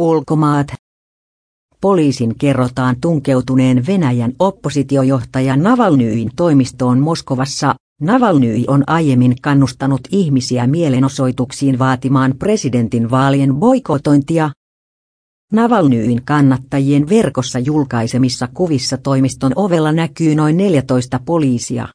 Ulkomaat. Poliisin kerrotaan tunkeutuneen Venäjän oppositiojohtaja Navalnyin toimistoon Moskovassa. Navalnyi on aiemmin kannustanut ihmisiä mielenosoituksiin vaatimaan presidentin vaalien boikotointia. Navalnyin kannattajien verkossa julkaisemissa kuvissa toimiston ovella näkyy noin 14 poliisia.